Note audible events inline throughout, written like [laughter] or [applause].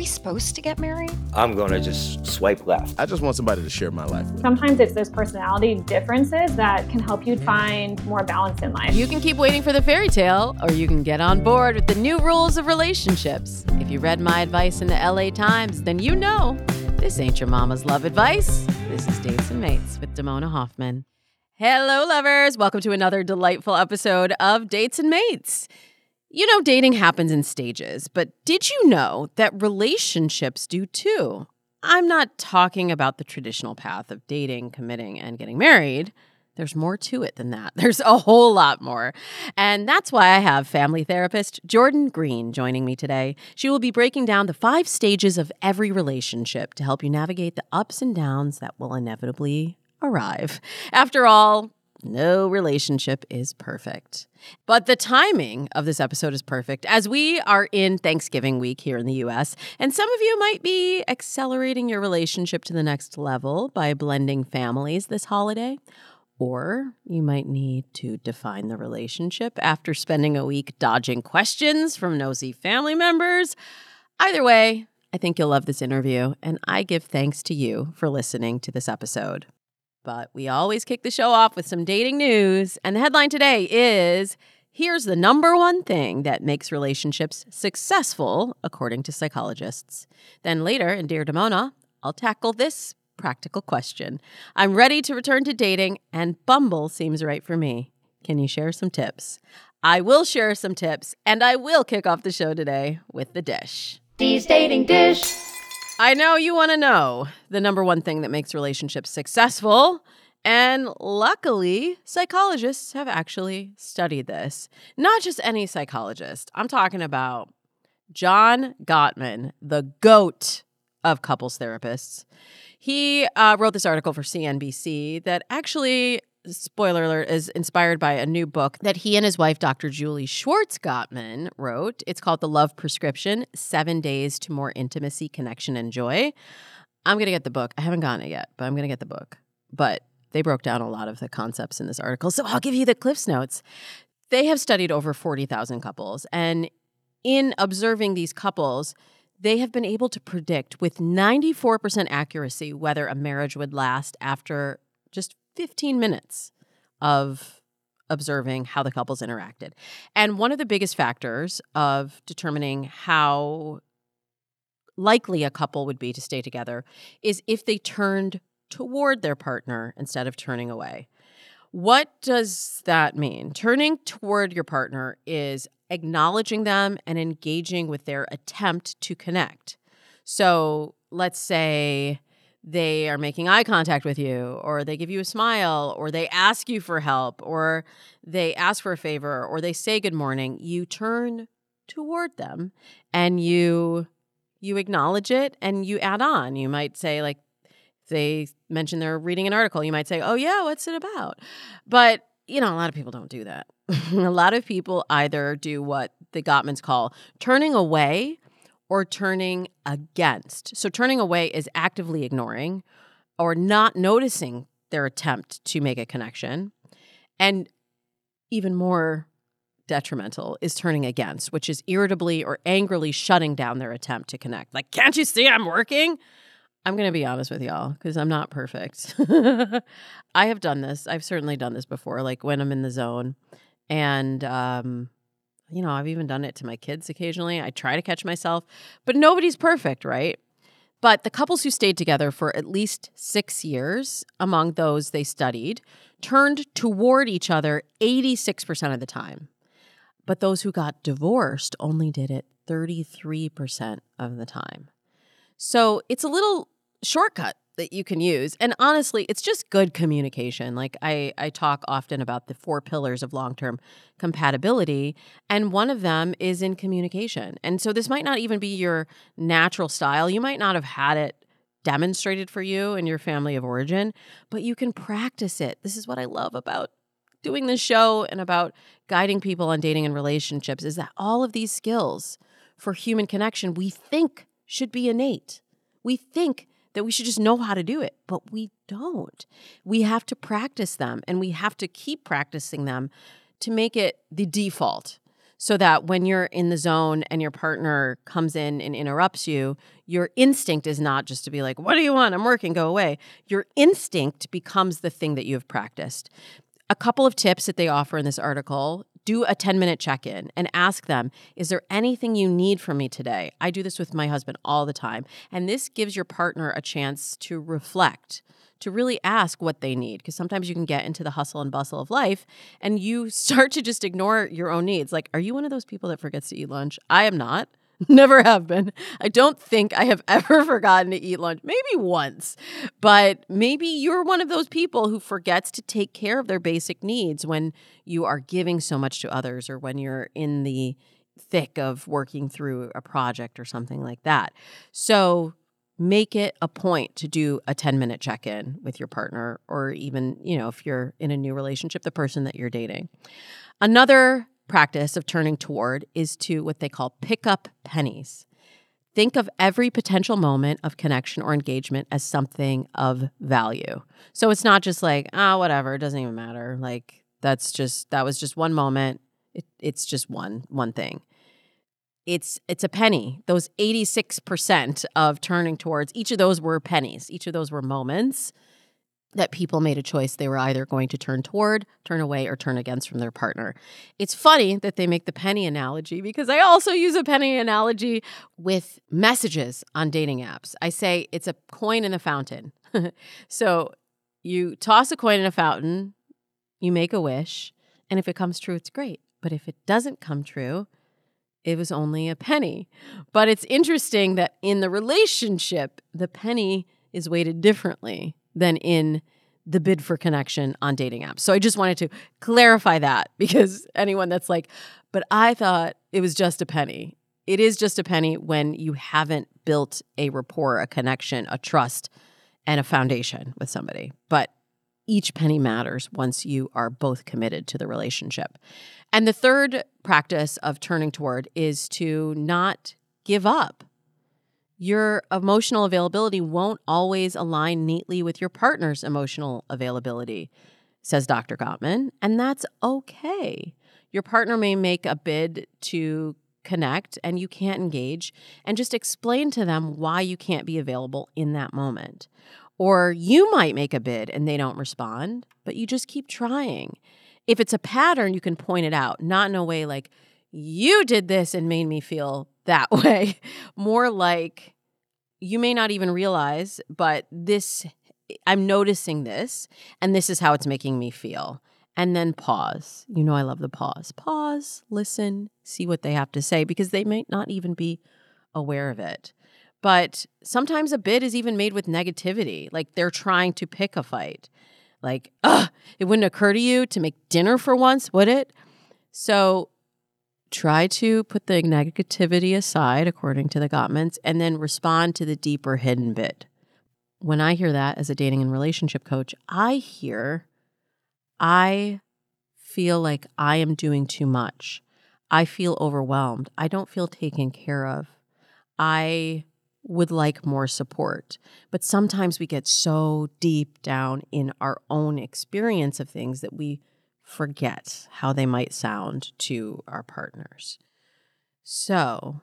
Are we supposed to get married? I'm gonna just swipe left. I just want somebody to share my life with. Sometimes it's those personality differences that can help you find more balance in life. You can keep waiting for the fairy tale, or you can get on board with the new rules of relationships. If you read my advice in the LA Times, then you know this ain't your mama's love advice. This is Dates and Mates with Damona Hoffman. Hello, lovers. Welcome to another delightful episode of Dates and Mates. You know, dating happens in stages, but did you know that relationships do too? I'm not talking about the traditional path of dating, committing, and getting married. There's more to it than that. [laughs] There's a whole lot more. And that's why I have family therapist Jordan Green joining me today. She will be breaking down the five stages of every relationship to help you navigate the ups and downs that will inevitably arrive. After all, no relationship is perfect. But the timing of this episode is perfect as we are in Thanksgiving week here in the US. And some of you might be accelerating your relationship to the next level by blending families this holiday. Or you might need to define the relationship after spending a week dodging questions from nosy family members. Either way, I think you'll love this interview, and I give thanks to you for listening to this episode. But we always kick the show off with some dating news. And the headline today is Here's the number one thing that makes relationships successful, according to psychologists. Then later in Dear Damona, I'll tackle this practical question. I'm ready to return to dating, and Bumble seems right for me. Can you share some tips? I will share some tips, and I will kick off the show today with the dish. Dee's dating dish. I know you want to know the number one thing that makes relationships successful. And luckily, psychologists have actually studied this. Not just any psychologist. I'm talking about John Gottman, the GOAT of couples therapists. He uh, wrote this article for CNBC that actually, spoiler alert, is inspired by a new book that he and his wife, Dr. Julie Schwartz Gottman, wrote. It's called The Love Prescription Seven Days to More Intimacy, Connection, and Joy. I'm going to get the book. I haven't gotten it yet, but I'm going to get the book. But they broke down a lot of the concepts in this article. So I'll give you the Cliffs Notes. They have studied over 40,000 couples. And in observing these couples, they have been able to predict with 94% accuracy whether a marriage would last after just 15 minutes of observing how the couples interacted. And one of the biggest factors of determining how likely a couple would be to stay together is if they turned toward their partner instead of turning away. What does that mean? Turning toward your partner is acknowledging them and engaging with their attempt to connect. So let's say they are making eye contact with you, or they give you a smile, or they ask you for help, or they ask for a favor, or they say good morning. You turn toward them and you you acknowledge it and you add on. You might say like they mention they're reading an article, you might say, "Oh yeah, what's it about?" But you know, a lot of people don't do that. [laughs] a lot of people either do what the Gottmans call turning away or turning against. So turning away is actively ignoring or not noticing their attempt to make a connection. And even more detrimental is turning against, which is irritably or angrily shutting down their attempt to connect. Like, can't you see I'm working? I'm going to be honest with y'all because I'm not perfect. [laughs] I have done this. I've certainly done this before, like when I'm in the zone and um, you know, I've even done it to my kids occasionally. I try to catch myself, but nobody's perfect, right? But the couples who stayed together for at least six years, among those they studied, turned toward each other 86% of the time. But those who got divorced only did it 33% of the time. So it's a little shortcut that you can use. And honestly, it's just good communication. Like I, I talk often about the four pillars of long term compatibility, and one of them is in communication. And so this might not even be your natural style. You might not have had it demonstrated for you in your family of origin, but you can practice it. This is what I love about doing this show and about guiding people on dating and relationships is that all of these skills for human connection we think should be innate. We think that we should just know how to do it, but we don't. We have to practice them and we have to keep practicing them to make it the default so that when you're in the zone and your partner comes in and interrupts you, your instinct is not just to be like, What do you want? I'm working, go away. Your instinct becomes the thing that you have practiced. A couple of tips that they offer in this article do a 10 minute check in and ask them, Is there anything you need from me today? I do this with my husband all the time. And this gives your partner a chance to reflect, to really ask what they need. Because sometimes you can get into the hustle and bustle of life and you [laughs] start to just ignore your own needs. Like, are you one of those people that forgets to eat lunch? I am not. [laughs] Never have been. I don't think I have [laughs] ever forgotten to eat lunch. Maybe once, but maybe you're one of those people who forgets to take care of their basic needs when you are giving so much to others or when you're in the thick of working through a project or something like that. So make it a point to do a 10 minute check in with your partner or even, you know, if you're in a new relationship, the person that you're dating. Another practice of turning toward is to what they call pick up pennies. Think of every potential moment of connection or engagement as something of value. So it's not just like, ah, oh, whatever, it doesn't even matter. Like that's just that was just one moment. It, it's just one one thing. It's it's a penny. Those 86% of turning towards each of those were pennies. Each of those were moments that people made a choice they were either going to turn toward, turn away, or turn against from their partner. It's funny that they make the penny analogy because I also use a penny analogy with messages on dating apps. I say it's a coin in a fountain. [laughs] so you toss a coin in a fountain, you make a wish, and if it comes true, it's great. But if it doesn't come true, it was only a penny. But it's interesting that in the relationship, the penny is weighted differently than in the bid for connection on dating apps. So I just wanted to clarify that [laughs] because anyone that's like, but I thought it was just a penny. It is just a penny when you haven't built a rapport, a connection, a trust, and a foundation with somebody. But each penny matters once you are both committed to the relationship. And the third practice of turning toward is to not give up your emotional availability won't always align neatly with your partner's emotional availability, says Dr. Gottman, and that's okay. Your partner may make a bid to connect and you can't engage, and just explain to them why you can't be available in that moment. Or you might make a bid and they don't respond, but you just keep trying. If it's a pattern, you can point it out, not in a way like, you did this and made me feel that [laughs] way. More like you may not even realize, but this, I'm noticing this, and this is how it's making me feel. And then pause. You know, I love the pause. Pause, listen, see what they have to say because they might not even be aware of it. But sometimes a bid is even made with negativity, like they're trying to pick a fight. Like, ugh, it wouldn't occur to you to make dinner for once, would it? So try to put the negativity aside, according to the Gottmans, and then respond to the deeper hidden bit. When I hear that as a dating and relationship coach, I hear, I feel like I am doing too much. I feel overwhelmed. I don't feel taken care of. I would like more support. But sometimes we get so deep down in our own experience of things that we forget how they might sound to our partners. So,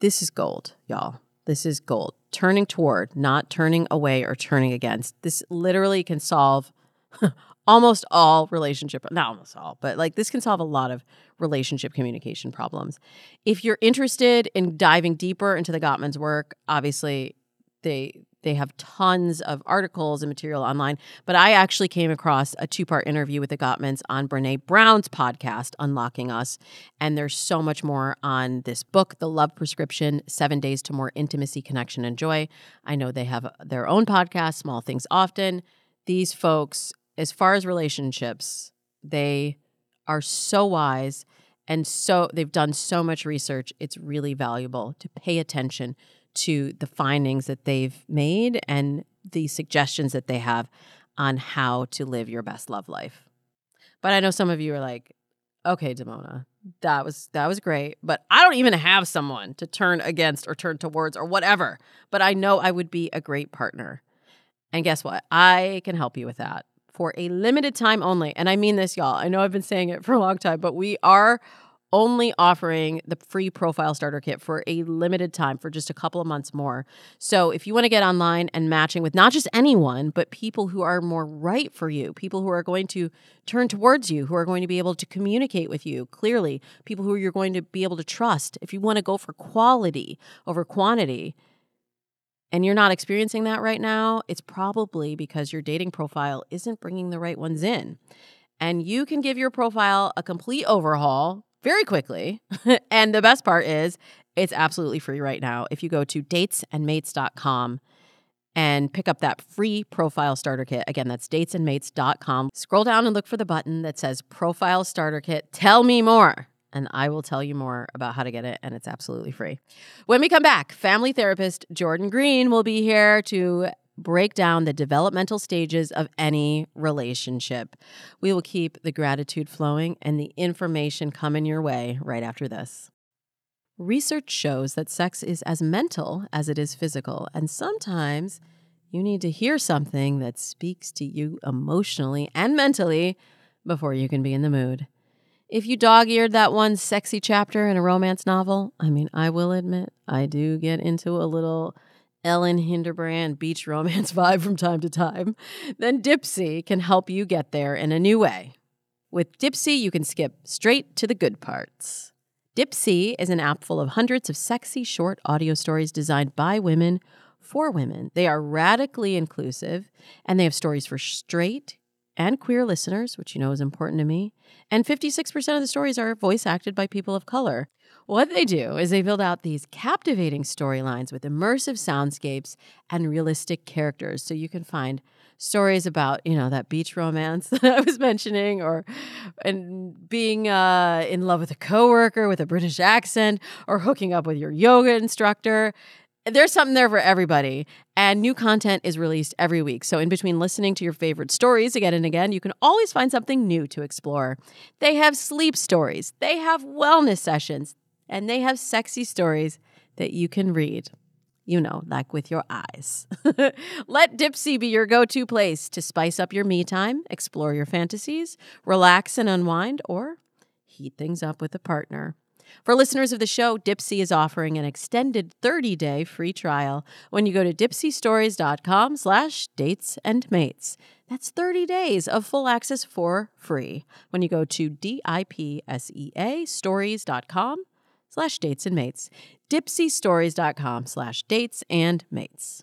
this is gold, y'all. This is gold. Turning toward, not turning away or turning against. This literally can solve [laughs] almost all relationship, not almost all, but like this can solve a lot of relationship communication problems. If you're interested in diving deeper into the Gottmans' work, obviously they they have tons of articles and material online. But I actually came across a two part interview with the Gottmans on Brene Brown's podcast, Unlocking Us. And there's so much more on this book, The Love Prescription Seven Days to More Intimacy, Connection, and Joy. I know they have their own podcast, Small Things Often. These folks, as far as relationships, they are so wise and so they've done so much research. It's really valuable to pay attention to the findings that they've made and the suggestions that they have on how to live your best love life. But I know some of you are like, okay, Damona, that was that was great, but I don't even have someone to turn against or turn towards or whatever. But I know I would be a great partner. And guess what? I can help you with that for a limited time only. And I mean this, y'all. I know I've been saying it for a long time, but we are only offering the free profile starter kit for a limited time for just a couple of months more. So if you want to get online and matching with not just anyone, but people who are more right for you, people who are going to turn towards you, who are going to be able to communicate with you clearly, people who you're going to be able to trust, if you want to go for quality over quantity, and you're not experiencing that right now, it's probably because your dating profile isn't bringing the right ones in. And you can give your profile a complete overhaul very quickly. [laughs] and the best part is it's absolutely free right now. If you go to datesandmates.com and pick up that free profile starter kit. Again, that's datesandmates.com. Scroll down and look for the button that says profile starter kit. Tell me more. And I will tell you more about how to get it, and it's absolutely free. When we come back, family therapist Jordan Green will be here to break down the developmental stages of any relationship. We will keep the gratitude flowing and the information coming your way right after this. Research shows that sex is as mental as it is physical, and sometimes you need to hear something that speaks to you emotionally and mentally before you can be in the mood. If you dog eared that one sexy chapter in a romance novel, I mean, I will admit, I do get into a little Elin Hilderbrand beach romance [laughs] vibe from time to time, then Dipsea can help you get there in a new way. With Dipsea, you can skip straight to the good parts. Dipsea is an app full of hundreds of sexy short audio stories designed by women for women. They are radically inclusive and they have stories for straight and queer listeners, which you know is important to me. And 56% of the stories are voice acted by people of color. What they do is they build out these captivating storylines with immersive soundscapes and realistic characters. So you can find stories about, you know, that beach romance [laughs] that I was mentioning, or and being uh, in love with a coworker with a British accent, or hooking up with your yoga instructor. There's something there for everybody, and new content is released every week. So, in between listening to your favorite stories again and again, you can always find something new to explore. They have sleep stories, they have wellness sessions, and they have sexy stories that you can read. You know, like with your eyes. [laughs] Let Dipsea be your go to place to spice up your me time, explore your fantasies, relax and unwind, or heat things up with a partner. For listeners of the show, Dipsea is offering an extended 30-day free trial when you go to dipseastories.com slash dates and mates. That's 30 days of full access for free when you go to D-I-P-S-E-A stories.com slash dates and mates. Dipseastories.com slash dates and mates.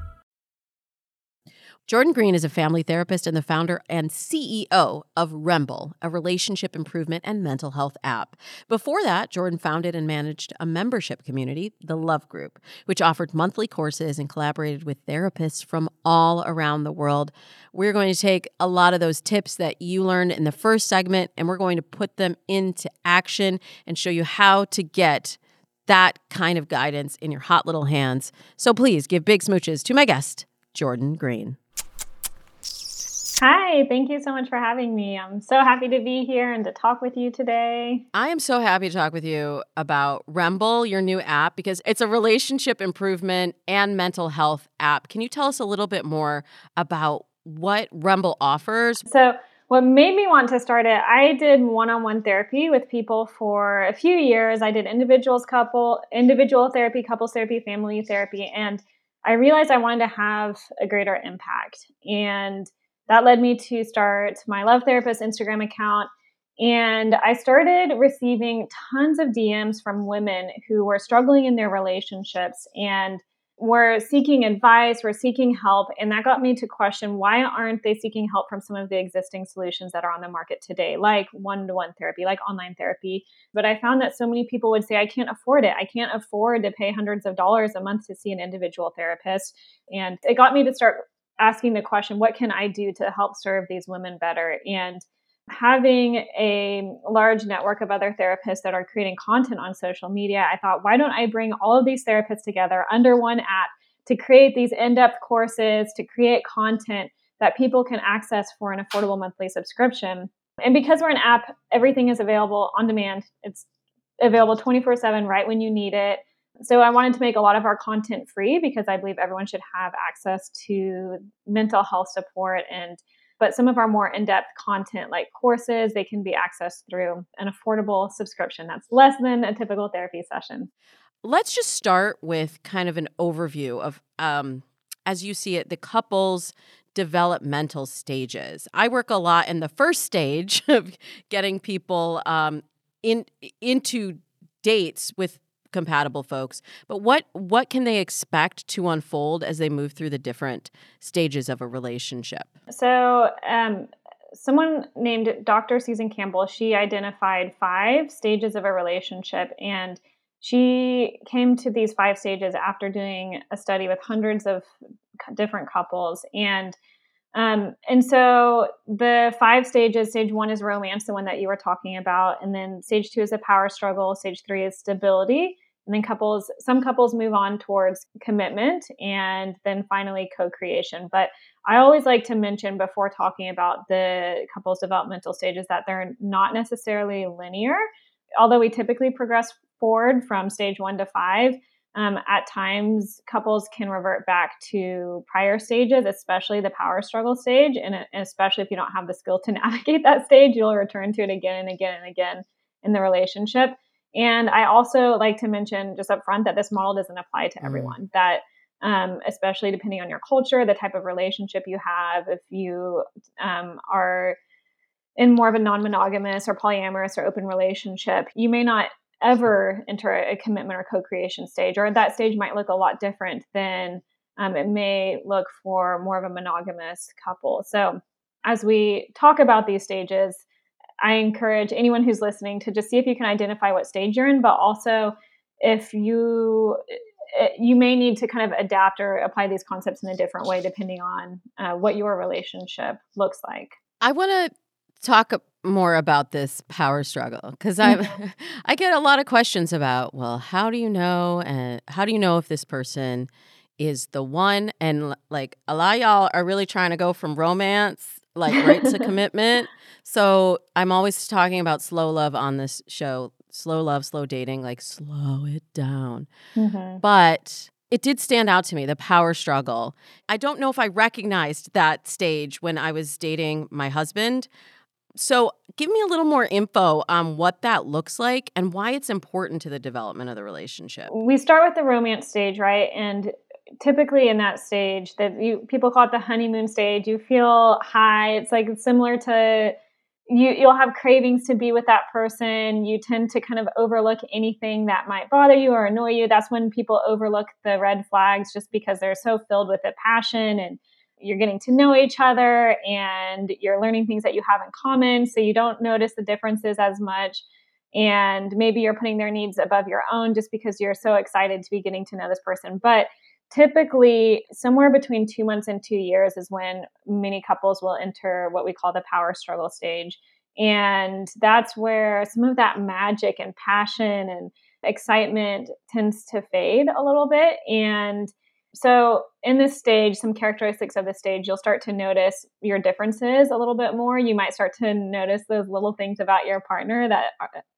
Jordan Green is a family therapist and the founder and CEO of Remble, a relationship improvement and mental health app. Before that, Jordan founded and managed a membership community, the Love Group, which offered monthly courses and collaborated with therapists from all around the world. We're going to take a lot of those tips that you learned in the first segment and we're going to put them into action and show you how to get that kind of guidance in your hot little hands. So please give big smooches to my guest, Jordan Green. Hi, thank you so much for having me. I'm so happy to be here and to talk with you today. I am so happy to talk with you about Remble, your new app, because it's a relationship improvement and mental health app. Can you tell us a little bit more about what Remble offers? So, what made me want to start it, I did one-on-one therapy with people for a few years. I did individuals couple, individual therapy, couples therapy, family therapy, and I realized I wanted to have a greater impact. And that led me to start my Love Therapist Instagram account. And I started receiving tons of DMs from women who were struggling in their relationships and were seeking advice, were seeking help. And that got me to question why aren't they seeking help from some of the existing solutions that are on the market today, like one to one therapy, like online therapy. But I found that so many people would say, I can't afford it. I can't afford to pay hundreds of dollars a month to see an individual therapist. And it got me to start asking the question, what can I do to help serve these women better? And having a large network of other therapists that are creating content on social media, I thought, why don't I bring all of these therapists together under one app to create these in depth courses, to create content that people can access for an affordable monthly subscription? And because we're an app, everything is available on demand. It's available 24 7 right when you need it. So I wanted to make a lot of our content free because I believe everyone should have access to mental health support and but some of our more in-depth content like courses they can be accessed through an affordable subscription that's less than a typical therapy session. Let's just start with kind of an overview of um, as you see it the couples developmental stages. I work a lot in the first stage [laughs] of getting people um, in into dates with compatible folks. But what what can they expect to unfold as they move through the different stages of a relationship? So, um, someone named Dr. Susan Campbell, she identified five stages of a relationship and she came to these five stages after doing a study with hundreds of different couples and um, and so the five stages stage one is romance, the one that you were talking about. And then stage two is a power struggle. Stage three is stability. And then couples, some couples move on towards commitment and then finally co creation. But I always like to mention before talking about the couples developmental stages that they're not necessarily linear. Although we typically progress forward from stage one to five, um, at times couples can revert back to prior stages, especially the power struggle stage. And, and especially if you don't have the skill to [laughs] navigate that stage, you'll return to it again and again and again in the relationship. And I also like to mention just up front that this model doesn't apply to mm. everyone, that um, especially depending on your culture, the type of relationship you have, if you um, are in more of a non monogamous or polyamorous or open relationship, you may not ever enter a commitment or co creation stage, or that stage might look a lot different than um, it may look for more of a monogamous couple. So, as we talk about these stages, I encourage anyone who's listening to just see if you can identify what stage you're in, but also if you eh, you may need to kind of adapt or apply these concepts in a different way depending on uh, what your relationship looks like. I want to talk more about this power struggle because I mm-hmm. [laughs] I get a lot of questions about well how do you know and how do you know if this person is the one and like a lot of y'all are really trying to go from romance like right to [laughs] commitment. So I'm always talking about slow love on this show. Slow love, slow dating, like slow it down. Mm-hmm. But it did stand out to me the power struggle. I don't know if I recognized that stage when I was dating my husband. So, give me a little more info on what that looks like and why it's important to the development of the relationship. We start with the romance stage, right? And typically in that stage that you people call it the honeymoon stage you feel high it's like similar to you you'll have cravings to be with that person you tend to kind of overlook anything that might bother you or annoy you that's when people overlook the red flags just because they're so filled with the passion and you're getting to know each other and you're learning things that you have in common so you don't notice the differences as much. And maybe you're putting their needs above your own just because you're so excited to be getting to know this person. But typically somewhere between two months and two years is when many couples will enter what we call the power struggle stage. And that's where some of that magic and passion and excitement tends to fade a little bit. And so in this stage, some characteristics of this stage, you'll start to notice your differences a little bit more. You might start to notice those little things about your partner that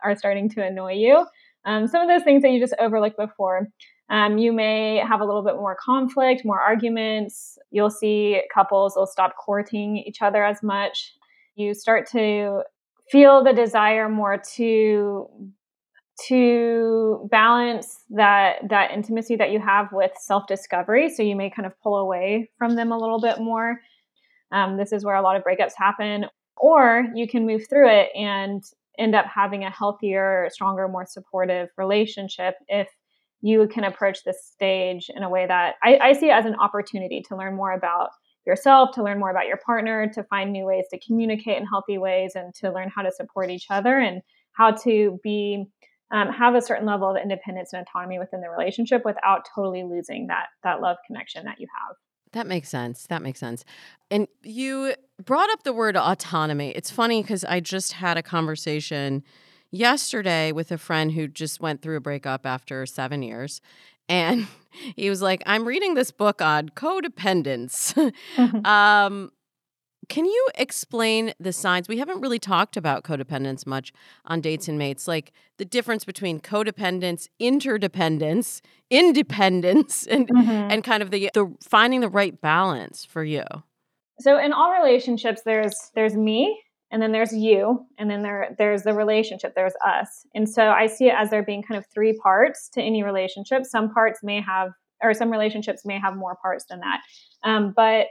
are, starting to annoy you. Um, some of those things that you just overlooked before. Um, you may have a little bit more conflict, more arguments. You'll see couples will stop courting each other as much. You start to feel the desire more to to balance that that intimacy that you have with self discovery. So you may kind of pull away from them a little bit more. Um, this is where a lot of breakups happen, or you can move through it and end up having a healthier, stronger, more supportive relationship if you can approach this stage in a way that I, I see it as an opportunity to learn more about yourself, to learn more about your partner, to find new ways to communicate in healthy ways, and to learn how to support each other and how to be um, have a certain level of independence and autonomy within the relationship without totally losing that that love connection that you have. That makes sense. That makes sense. And you brought up the word autonomy. It's funny because I just had a conversation yesterday with a friend who just went through a breakup after seven years. And [laughs] he was like, I'm reading this book on codependence. Mm-hmm. [laughs] um, can you explain the signs? We haven't really talked about codependence much on Dates and Mates, like the difference between codependence, interdependence, [laughs] independence, and mm-hmm. and kind of the the finding the right balance for you. So in all relationships, there's there's me, and then there's you, and then there there's the relationship, there's us. And so I see it as there being kind of three parts to any relationship. Some parts may have, or some relationships may have more parts than that, um, but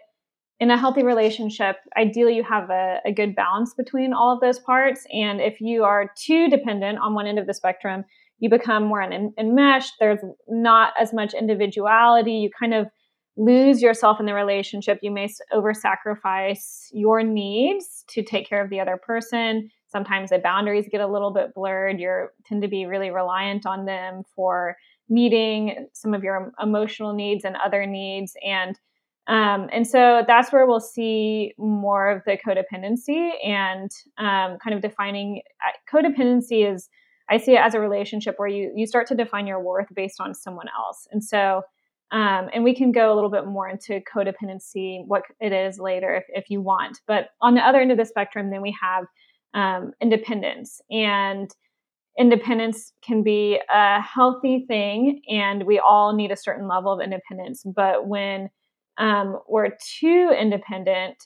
in a healthy relationship, ideally you have a, a, good balance between all of those parts. And if you are too dependent on one end of the spectrum, you become more en- enmeshed. There's not as much individuality. You kind of lose yourself in the relationship. You may over sacrifice your needs to take care of the other person. Sometimes the boundaries get a little bit blurred. You tend to be really reliant on them for meeting some of your emotional needs and other needs. And um, and so that's where we'll see more of the codependency and um, kind of defining codependency is I see it as a relationship where you you start to define your worth based on someone else. And so um, and we can go a little bit more into codependency, what it is later if, if you want. But on the other end of the spectrum, then we have um, independence. And independence can be a healthy thing, and we all need a certain level of independence. But when um, or too independent,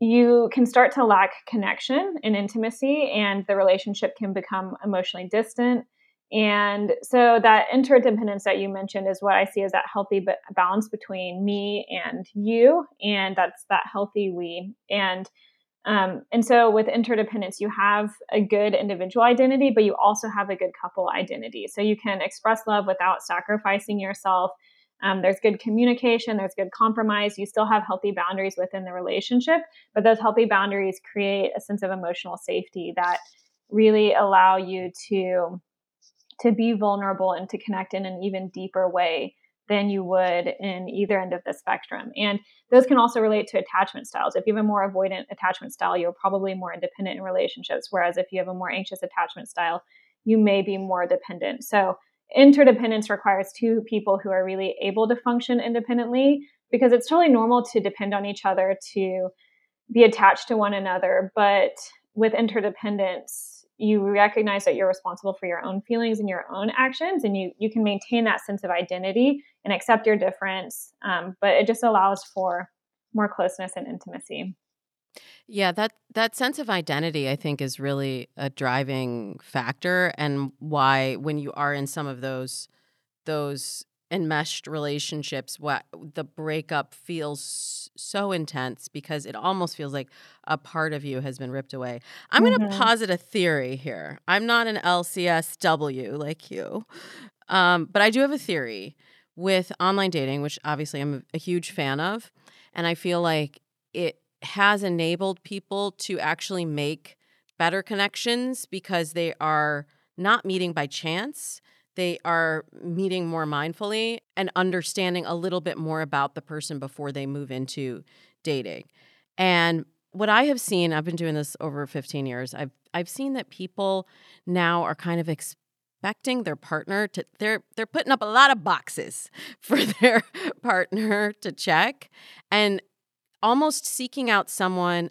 you can start to lack connection and intimacy, and the relationship can become emotionally distant. And so, that interdependence that you mentioned is what I see as that healthy balance between me and you, and that's that healthy we. And um, and so, with interdependence, you have a good individual identity, but you also have a good couple identity. So you can express love without sacrificing yourself um, there's good communication, there's good compromise. You still have healthy boundaries within the relationship, but those healthy boundaries create a sense of emotional safety that really allow you to to be vulnerable and to connect in an even deeper way than you would in either end of the spectrum. And those can also relate to attachment styles. If you have a more avoidant attachment style, you're probably more independent in relationships. Whereas if you have a more anxious attachment style, you may be more dependent. So interdependence requires two people who are really able to function independently because it's totally normal to depend on each other to be attached to one another. But with interdependence you recognize that you're responsible for your own feelings and your own actions and you you can maintain that sense of identity and accept your difference. Um, but it just allows for more closeness and intimacy yeah, that that sense of identity I think is really a driving factor and why when you are in some of those those enmeshed relationships what the breakup feels so intense because it almost feels like a part of you has been ripped away. I'm mm-hmm. going to posit a theory here. I'm not an LCSW like you. Um, but I do have a theory with online dating, which obviously I'm a huge fan of, and I feel like it has enabled people to actually make better connections because they are not meeting by chance. They are meeting more mindfully and understanding a little bit more about the person before they move into dating. And what I have seen, I've been doing this over 15 years. I've I've seen that people now are kind of expecting their partner to they're they're putting up a lot of boxes [laughs] for their partner to check and almost seeking out someone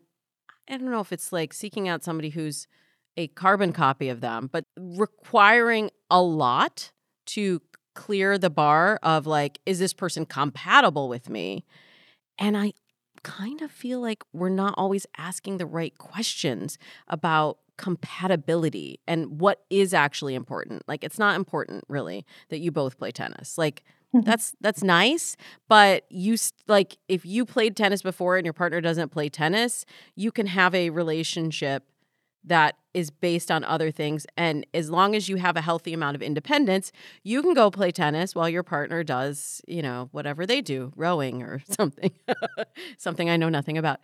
I don't know if it's like seeking out somebody who's a carbon copy of them, but requiring a lot to clear the bar of like, is this person compatible with me? And I kind of feel like we're not always asking the right questions about compatibility and what is actually important. Like it's not important really that you both play tennis. Like. [laughs] that's that's nice, but you like if you played tennis before and your partner doesn't play tennis, you can have a relationship that is based on other things and as long as you have a healthy amount of independence you can go play tennis while your partner does you know whatever they do rowing or [laughs] something [laughs] something i know nothing about.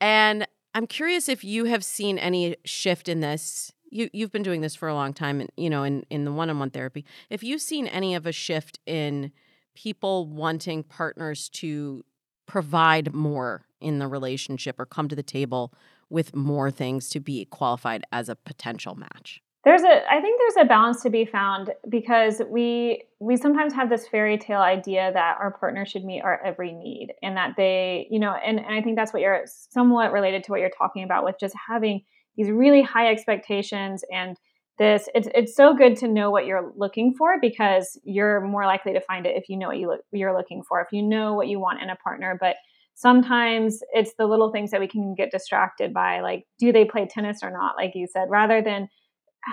And i'm curious if you have seen any shift in this you you've been doing this for a long time and you know in in the one-on-one therapy. If you've seen any of a shift in people wanting partners to provide more in the relationship or come to the table with more things to be qualified as a potential match? There's a I think there's a balance to be found because we we sometimes have this fairy tale idea that our partner should meet our every need and that they, you know, and, and I think that's what you're somewhat related to what you're talking about with just having these really high expectations and this it's it's so good to know what you're looking for because you're more likely to find it if you know what you look, you're looking for if you know what you want in a partner. But sometimes it's the little things that we can get distracted by like do they play tennis or not like you said rather than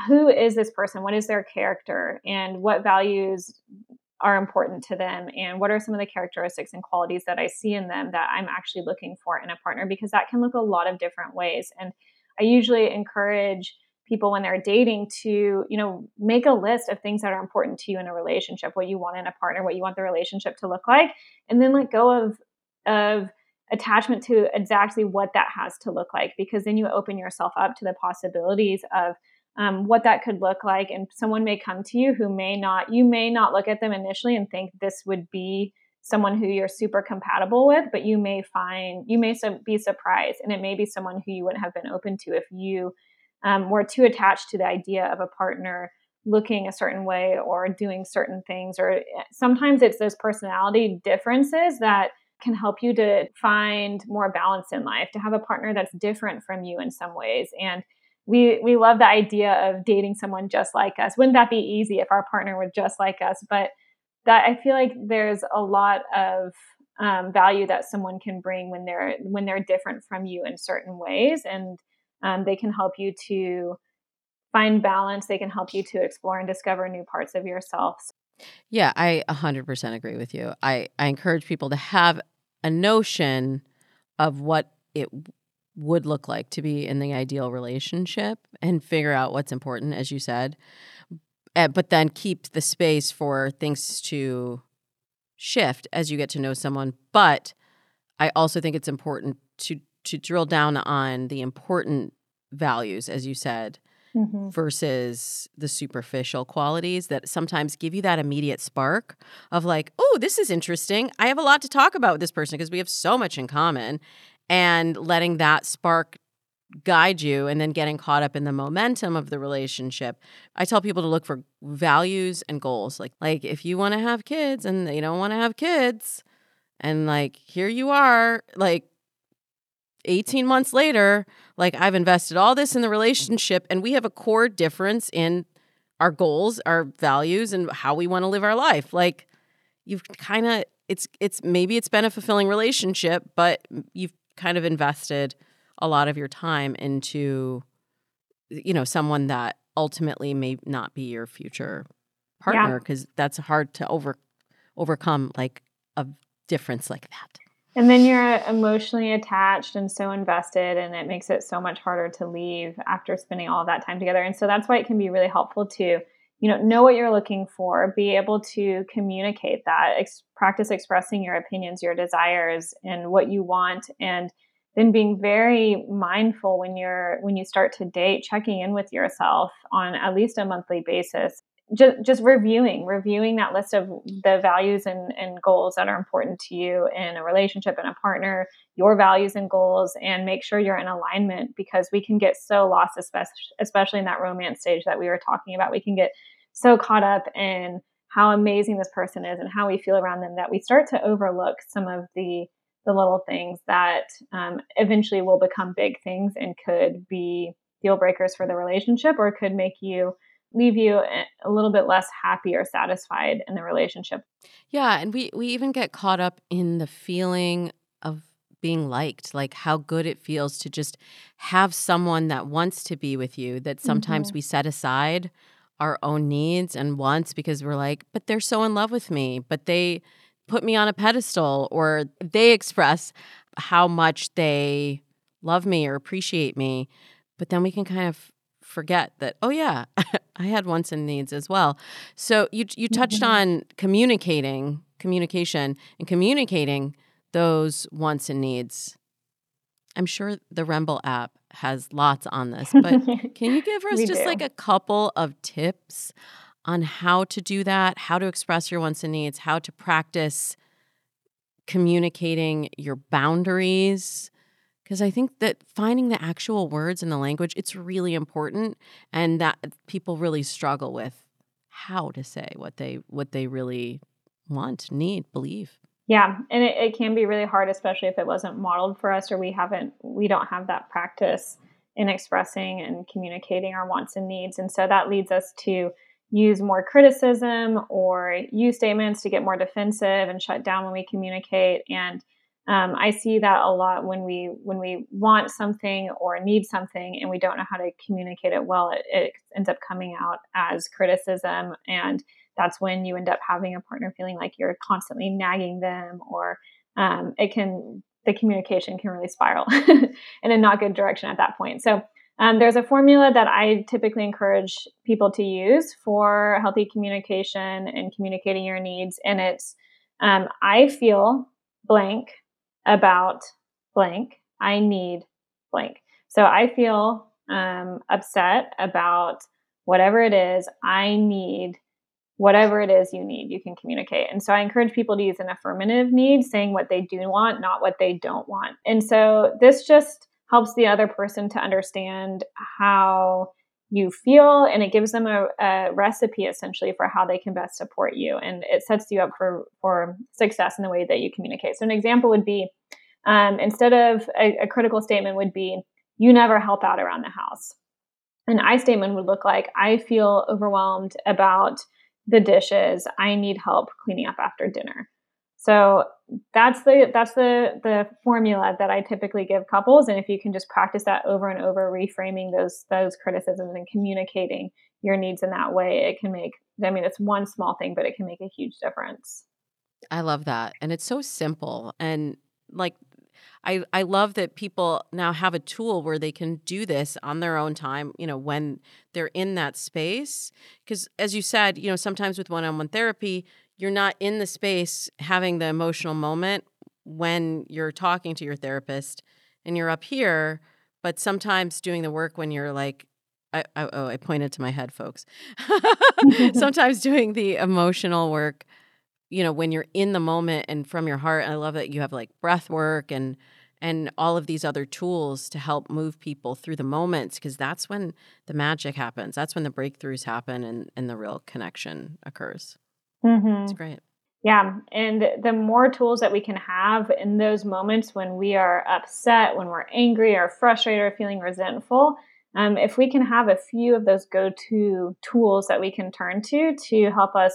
who is this person? What is their character? And what values are important to them? And what are some of the characteristics and qualities that i see in them that i'm actually looking for in a partner? Because that can look a lot of different ways. And i usually encourage people when they're dating to you know make a list of things that are important to you in a relationship what you want in a partner what you want the relationship to look like and then let go of of attachment to exactly what that has to look like because then you open yourself up to the possibilities of um, what that could look like and someone may come to you who may not you may not look at them initially and think this would be someone who you're super compatible with but you may find you may be surprised and it may be someone who you wouldn't have been open to if you um, were too attached to the idea of a partner looking a certain way or doing certain things or eh, sometimes it's those personality differences that can help you to find more balance in life, to have a partner that's different from you in some ways. And we we love the idea of dating someone just like us. Wouldn't that be easy if our partner were just like us? But that I feel like there's a lot of um, value that someone can bring when they're when they're different from you in certain ways, and um, they can help you to find balance. They can help you to explore and discover new parts of yourself. Yeah, I 100% agree with you. I, I encourage people to have a notion of what it would look like to be in the ideal relationship and figure out what's important, as you said, eh, but then keep the space for things to shift as you get to know someone. But I also think it's important to to drill down on the important values, as you said, mm-hmm. versus the superficial qualities that sometimes give you that immediate spark of like, oh, this is interesting. I have a lot to talk about with this person because we have so much in common. And letting that spark guide you and then getting caught up in the momentum of the relationship. I tell people to look for values and goals. Like like if you want to have kids and they don't want to have kids and like here you are like 18 months later, like I've invested all this in the relationship and we have a core difference in our goals, our values and how we want to live our life. Like you've kind of it's it's maybe it's been a fulfilling relationship, but you've kind of invested a lot of your time into you know, someone that ultimately may not be your future partner because yeah. that's hard to over overcome like a difference like that. And then you're uh, emotionally attached and so invested, and it makes it so much harder to leave after spending all that time together. And so that's why it can be really helpful to, you know, know what you're looking for, be able to communicate that, ex- practice expressing your opinions, your desires, and what you want, and then being very mindful when you're when you start to date, checking in with yourself on at least a monthly basis just, just reviewing reviewing that list of the values and, and goals that are important to you in a relationship and a partner your values and goals and make sure you're in alignment because we can get so lost especially, in that romance stage that we were talking about. We can get so caught up in how amazing this person is and how we feel around them that we start to overlook some of the the little things that um, eventually will become big things and could be deal breakers for the relationship or could make you leave you a little bit less happy or satisfied in the relationship. Yeah, and we we even get caught up in the feeling of being liked, like how good it feels to just have someone that wants to be with you that sometimes mm-hmm. we set aside our own needs and wants because we're like, but they're so in love with me, but they put me on a pedestal or they express how much they love me or appreciate me. But then we can kind of forget that, oh, yeah, [laughs] I had wants and needs as well. So you, you touched mm-hmm. on communicating, communication, and communicating those wants and needs. I'm sure the Remble app has lots on this, [laughs] but can you give us just do. like a couple of tips on how to do that, how to express your wants and needs, how to practice communicating your boundaries? Because I think that finding the actual words in the language, it's really important and that uh, people really struggle with how to say what they what they really want, need, believe. Yeah, and it, it can be really hard, especially if it wasn't modeled for us or we haven't, we don't have that practice in expressing and communicating our wants and needs. And so that leads us to use more criticism or use statements to get more defensive and shut down when we communicate. And um, I see that a lot when we when we want something or need something and we don't know how to communicate it well. It, it ends up coming out as criticism and that's when you end up having a partner feeling like you're constantly nagging them or um, it can the communication can really spiral [laughs] in a not good direction at that point so um, there's a formula that i typically encourage people to use for healthy communication and communicating your needs and it's um, i feel blank about blank i need blank so i feel um, upset about whatever it is i need whatever it is you need, you can communicate. And so I encourage people to use an affirmative need, saying what they do want, not what they don't want. And so this just helps the other person to understand how you feel and it gives them a, a, recipe essentially for how they can best support you and it sets you up for for success in the way that you communicate so an example would be um, instead of a, a critical statement would be you never help out around the house an i statement would look like i feel overwhelmed about the dishes. I need help cleaning up after dinner. So that's the that's the the formula that I typically give couples and if you can just practice that over and over reframing those those criticisms and communicating your needs in that way it can make I mean it's one small thing but it can make a huge difference. I love that and it's so simple and like I, I love that people now have a tool where they can do this on their own time, you know, when they're in that space. Because as you said, you know, sometimes with one on one therapy, you're not in the space having the emotional moment when you're talking to your therapist and you're up here, but sometimes doing the work when you're like, I, I, oh, I pointed to my head, folks. [laughs] [laughs] sometimes doing the emotional work you know when you're in the moment and from your heart i love that you have like breath work and and all of these other tools to help move people through the moments because that's when the magic happens that's when the breakthroughs happen and and the real connection occurs mm-hmm. it's great yeah and the more tools that we can have in those moments when we are upset when we're angry or frustrated or feeling resentful um, if we can have a few of those go-to tools that we can turn to to help us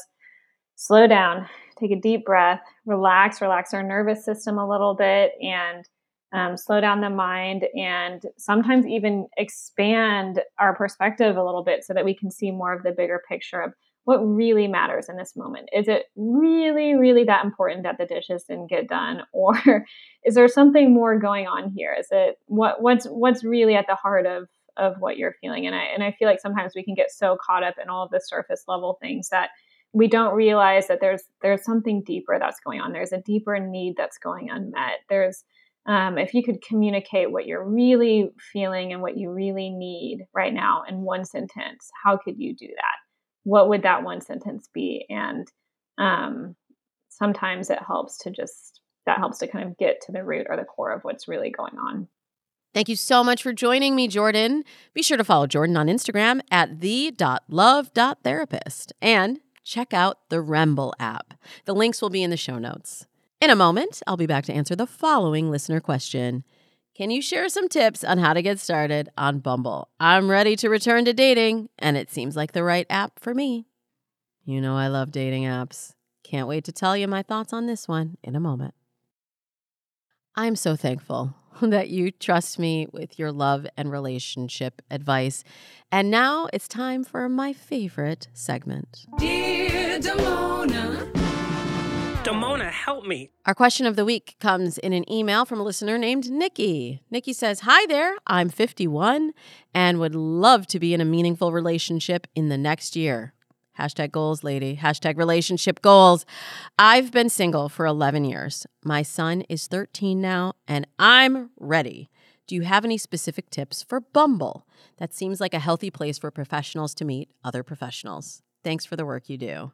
slow down take a deep breath, relax, relax our nervous system a little bit, and um, slow down the mind, and sometimes even expand our perspective a little bit so that we can see more of the bigger picture of what really matters in this moment. Is it really, really that important that the dishes didn't get done, [laughs] or is there something more going on here? Is it what what's what's really at the heart of of what you're feeling? And I and I feel like sometimes we can get so caught up in all of the surface level things that we don't realize that there's there's something deeper that's going on. There's a deeper need that's going unmet. There's um, if you could communicate what you're really feeling and what you really need right now in one sentence, how could you do that? What would that one sentence be? And um, sometimes it helps to just that helps to kind of get to the root or the core of what's really going on. Thank you so much for joining me, Jordan. Be sure to follow Jordan on Instagram at the.love.therapist and check out the Remble app. The links will be in the show notes. In a moment, I'll be back to answer the following listener question Can you share some tips on how to get started on Bumble? I'm ready to return to dating, and it seems like the right app for me. You know, I love dating apps. Can't wait to tell you my thoughts on this one in a moment. I'm so thankful [laughs] that you trust me with your love and relationship advice. And now it's time for my favorite segment. Dear Damona. Damona, help me. Our question of the week comes in an email from a listener named Nikki. Nikki says, Hi there, I'm 51 and would love to be in a meaningful relationship in the next year. Hashtag goals, lady. Hashtag relationship goals. I've been single for 11 years. My son is 13 now, and I'm ready. Do you have any specific tips for Bumble? That seems like a healthy place for professionals to meet other professionals. Thanks for the work you do.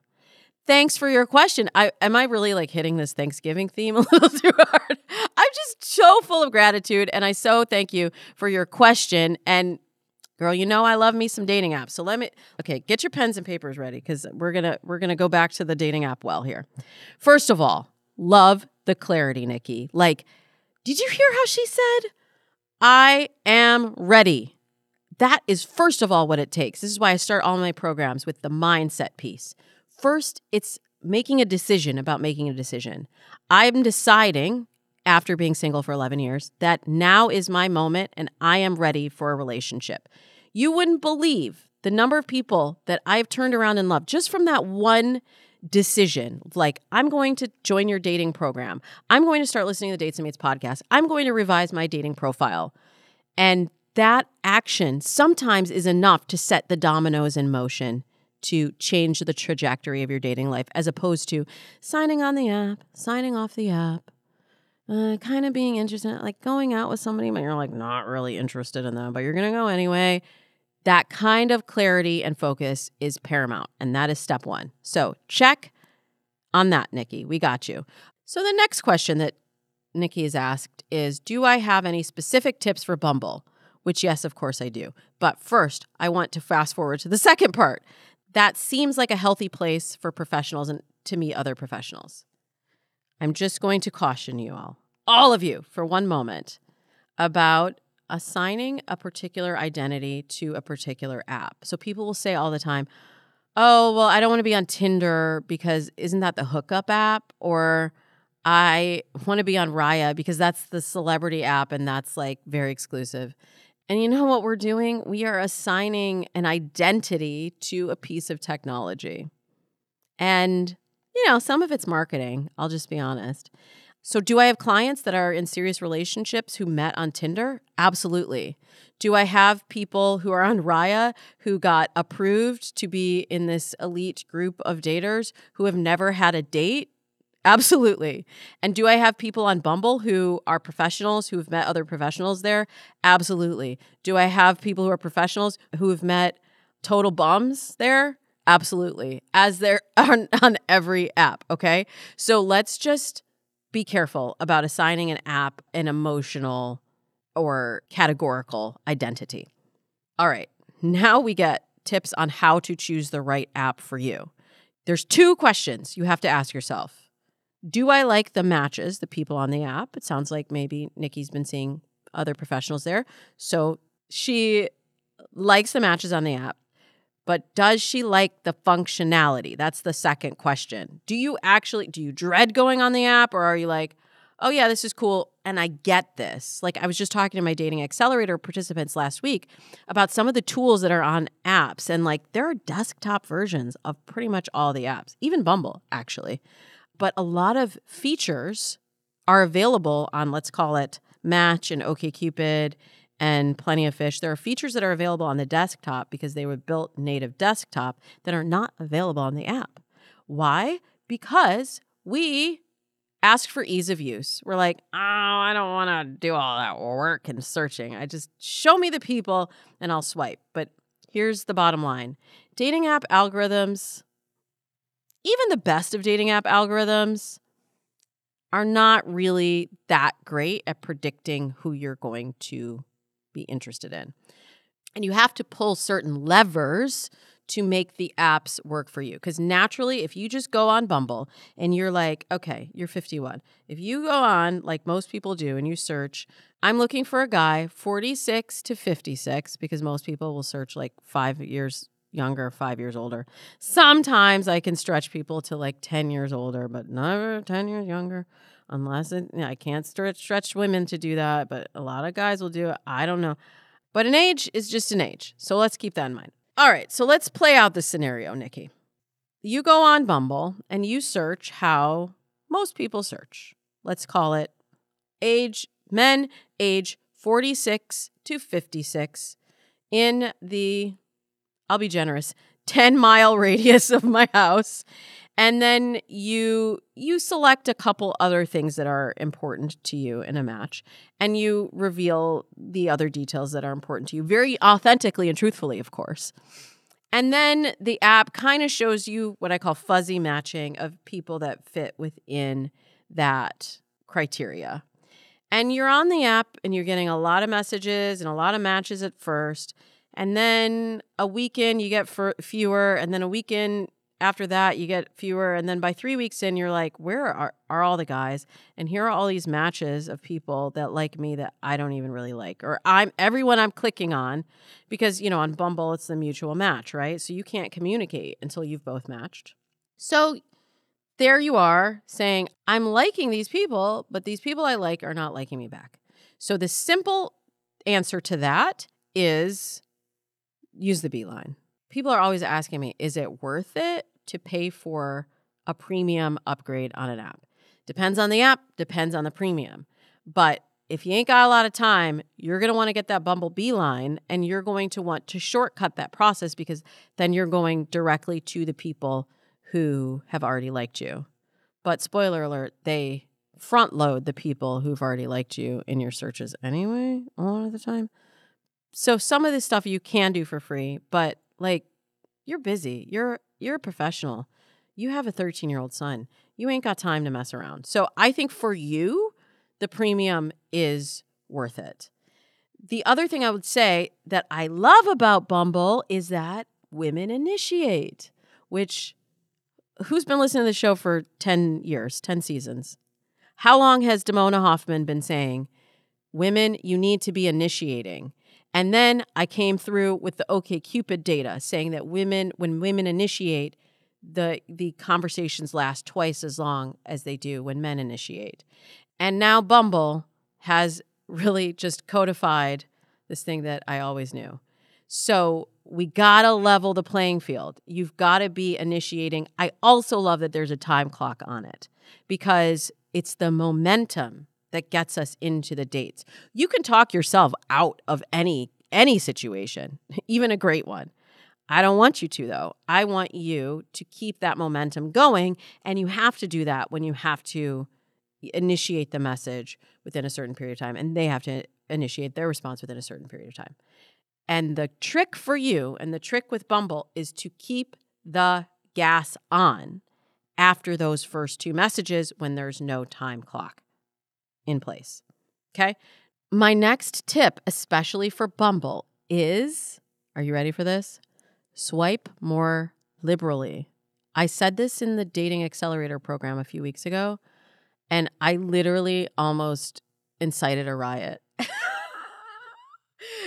Thanks for your question. I am I really like hitting this Thanksgiving theme [laughs] a little too hard? I'm just so full of gratitude and I so thank you for your question and Girl, you know I love me some dating apps. So let me Okay, get your pens and papers ready cuz we're going to we're going to go back to the dating app well here. First of all, love the clarity, Nikki. Like, did you hear how she said, "I am ready." That is first of all what it takes. This is why I start all my programs with the mindset piece. First, it's making a decision about making a decision. I'm deciding after being single for 11 years that now is my moment and I am ready for a relationship. You wouldn't believe the number of people that I've turned around in love just from that one decision. Like, I'm going to join your dating program. I'm going to start listening to the Dates and Mates podcast. I'm going to revise my dating profile. And that action sometimes is enough to set the dominoes in motion to change the trajectory of your dating life as opposed to signing on the app, signing off the app, uh, kind of being interested, like going out with somebody, but you're like not really interested in them, but you're going to go anyway that kind of clarity and focus is paramount. And that is step one. So check on that, Nikki. We got you. So the next question that Nikki has asked is Do I have any specific tips for Bumble? Which, yes, of course I do. But first, I want to fast forward to the second part. That seems like a healthy place for professionals and to meet other professionals. I'm just going to caution you all, all of you, for one moment about assigning a particular identity to a particular app. So people will say all the time, oh, well, I don't want to be on Tinder because isn't that the hookup app? Or I want to be on Raya because that's the celebrity app and that's like very exclusive. And you know what we're doing? We are assigning an identity to a piece of technology. And, you know, some of it's marketing, I'll just be honest. So, do I have clients that are in serious relationships who met on Tinder? Absolutely. Do I have people who are on Raya who got approved to be in this elite group of daters who have never had a date? Absolutely. And do I have people on Bumble who are professionals who have met other professionals there? Absolutely. Do I have people who are professionals who have met total bums there? Absolutely. As there [laughs] on, on every app. Okay. So let's just be careful about assigning an app an emotional or categorical identity. All right, now we get tips on how to choose the right app for you. There's two questions you have to ask yourself. Do I like the matches, the people on the app? It sounds like maybe Nikki's been seeing other professionals there. So she likes the matches on the app but does she like the functionality? That's the second question. Do you actually do you dread going on the app or are you like, "Oh yeah, this is cool and I get this." Like I was just talking to my dating accelerator participants last week about some of the tools that are on apps and like there are desktop versions of pretty much all the apps, even Bumble actually. But a lot of features are available on let's call it Match and OkCupid and Plenty of Fish. There are features that are available on the desktop because they were built native desktop that are not available on the app. Why? Because we ask for ease of use. We're like, oh, I don't want to do all that work and searching. I just show me the people and I'll swipe. But here's the bottom line dating app algorithms, even the best of dating app algorithms, are not really that great at predicting who you're going to be interested in. And you have to pull certain levers to make the apps work for you. Because naturally, if you just go on Bumble and you're like, okay, you're 51, if you go on like most people do and you search, I'm looking for a guy 46 to 56, because most people will search like five years younger, five years older. Sometimes I can stretch people to like 10 years older, but never 10 years younger. Unless it, I can't stretch, stretch women to do that, but a lot of guys will do it. I don't know. But an age is just an age. So let's keep that in mind. All right, so let's play out the scenario, Nikki. You go on Bumble and you search how most people search. Let's call it age men age 46 to 56 in the I'll be generous, 10 mile [laughs] radius of my house. And then you you select a couple other things that are important to you in a match and you reveal the other details that are important to you very authentically and truthfully, of course. And then the app kind of shows you what I call fuzzy matching of people that fit within that criteria. And you're on the app and you're getting a lot of messages and a lot of matches at first. And then a weekend you get for fewer, and then a weekend after that you get fewer, and then by three weeks in you're like, where are are all the guys? And here are all these matches of people that like me that I don't even really like, or I'm everyone I'm clicking on, because you know on Bumble it's the mutual match, right? So you can't communicate until you've both matched. So there you are saying, I'm liking these people, but these people I like are not liking me back. So the simple answer to that is use the Beeline. People are always asking me, is it worth it to pay for a premium upgrade on an app? Depends on the app, depends on the premium. But if you ain't got a lot of time, you're going to want to get that Bumble Beeline and you're going to want to shortcut that process because then you're going directly to the people who have already liked you. But spoiler alert, they front load the people who've already liked you in your searches anyway, a lot of the time so some of this stuff you can do for free, but like you're busy. You're you're a professional. You have a 13-year-old son. You ain't got time to mess around. So I think for you, the premium is worth it. The other thing I would say that I love about Bumble is that women initiate, which who's been listening to the show for 10 years, 10 seasons? How long has Damona Hoffman been saying, women, you need to be initiating? And then I came through with the OKCupid data saying that women, when women initiate, the the conversations last twice as long as they do when men initiate. And now Bumble has [laughs] really just codified this thing that I always knew. So we got to level the playing field. You've got to be initiating. I also love that there's a time clock on it because it's the momentum that gets us into the dates. You can talk yourself out of any any situation, [laughs] even a great one. I don't want you to though. I want you to keep that momentum going and you have to do that when you have to initiate the message within a certain period of time and they have to initiate their response within a certain period of time. And the trick for you and the trick with Bumble is to keep the gas on after those first two messages when there's no time clock in place. Okay. My next tip, especially for Bumble, is are you ready for this? Swipe more liberally. I said this in the Dating Accelerator program a few weeks ago, and I literally almost incited a riot. [laughs]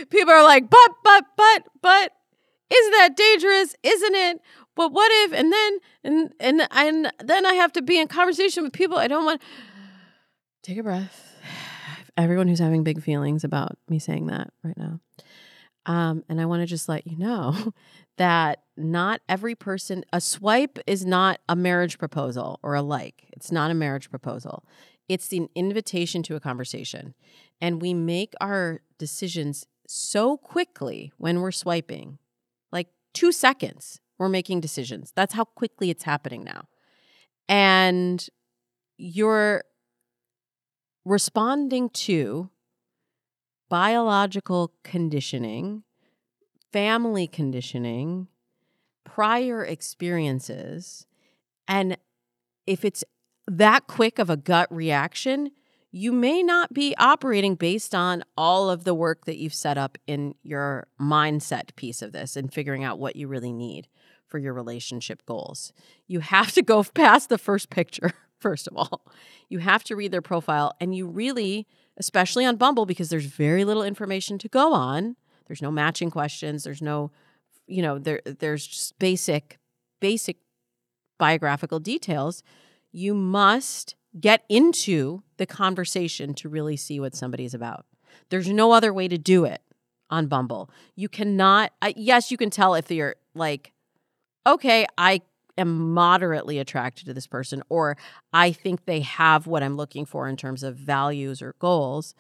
People are like, but, but, but, but, isn't that dangerous? Isn't it? But what if? And then, and and and then I have to be in conversation with people I don't want. Take a breath. Everyone who's having big feelings about me saying that right now. Um, and I want to just let you know [laughs] that not every person, a swipe is not a marriage proposal or a like. It's not a marriage proposal. It's an invitation to a conversation. And we make our decisions so quickly when we're swiping, like two seconds, we're making decisions. That's how quickly it's happening now. And you're responding to biological conditioning, family conditioning, prior experiences. And if it's that quick of a gut reaction, you may not be operating based on all of the work that you've set up in your mindset piece of this and figuring out what you really need for your relationship goals. You have to go [laughs] past the first picture, first of all. [laughs] You have to read their profile, and you really, especially on Bumble, because there's very little information to go on. There's no matching questions. There's no, you know, there there's just basic, basic biographical details. You must get into the conversation to really see what somebody's about. There's no other way to do it on Bumble. You cannot, uh, yes, you can tell if you're like, okay, I am moderately attracted to this person, or I think they have what I'm looking for in terms of values or goals.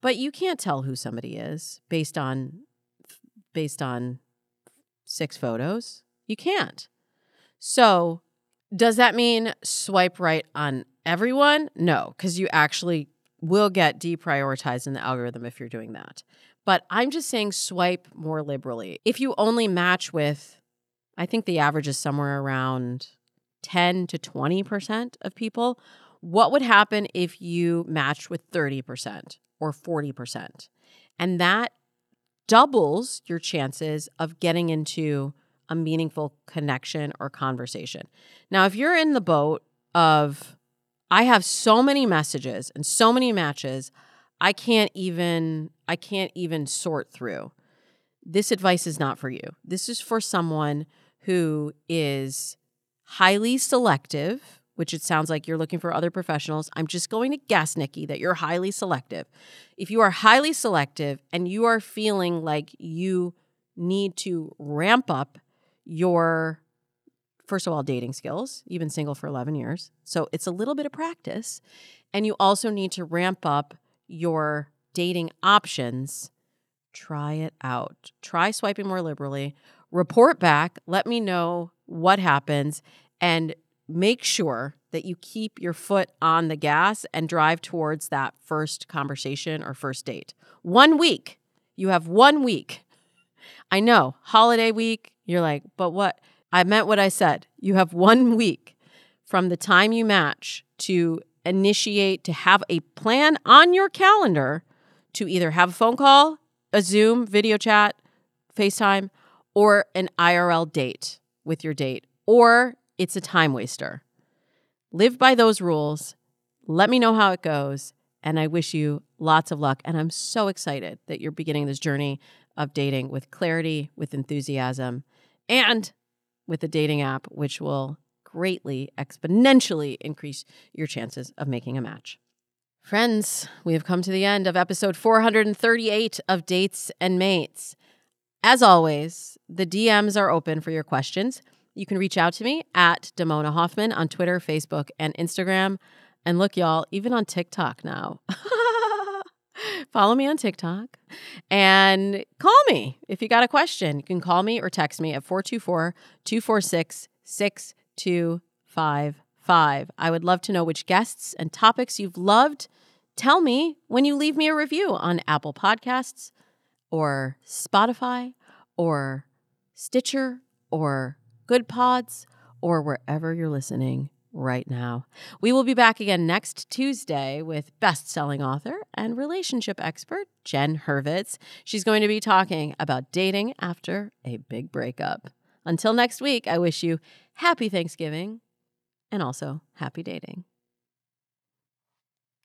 But you can't tell who somebody is based on based on six photos. You can't. So, does that mean swipe right on everyone? No, because you actually will get deprioritized in the algorithm if you're doing that. But I'm just saying swipe more liberally. If you only match with, I think the average is somewhere around 10 to 20% of people. What would happen if you matched with 30% or 40%? And that doubles your chances of getting into a meaningful connection or conversation. Now, if you're in the boat of, I have so many messages and so many matches, I can't even I can't even sort through. This advice is not for you. This is for someone who is highly selective, which it sounds like you're looking for other professionals. I'm just going to guess, Nikki, that you're highly selective. If you are highly selective and you are feeling like you need to ramp up your first of all, dating skills. You've been single for 11 years. So it's a little bit of practice. And you also need to ramp up your dating options. Try it out. Try swiping more liberally. Report back. Let me know what happens. And make sure that you keep your foot on the gas and drive towards that first conversation or first date. One week. You have one week. I know, holiday week, you're like, but what? I meant what I said. You have one [laughs] week from the time you match to initiate, to have a plan on your calendar to either have a phone call, a Zoom, video chat, FaceTime, or an IRL date with your date, or it's a time waster. Live by those rules. Let me know how it goes. And I wish you lots of luck. And I'm so excited that you're beginning this journey of dating with clarity, with enthusiasm, and with a dating app, which will greatly, exponentially increase your chances of making a match. Friends, we have come to the end of episode 438 of Dates and Mates. As always, the DMs are open for your questions. You can reach out to me at Damona Hoffman on Twitter, Facebook, and Instagram. And look, y'all, even on TikTok now. [laughs] Follow me on TikTok and call me if you got a question. You can call me or text me at 424 246 6255. I would love to know which guests and topics you've loved. Tell me when you leave me a review on Apple Podcasts or Spotify or Stitcher or Goodpods or wherever you're listening right now. We will be back again next Tuesday with best-selling author and relationship expert Jen Hurvitz. She's going to be talking about dating after a big breakup. Until next week, I wish you happy Thanksgiving and also happy dating.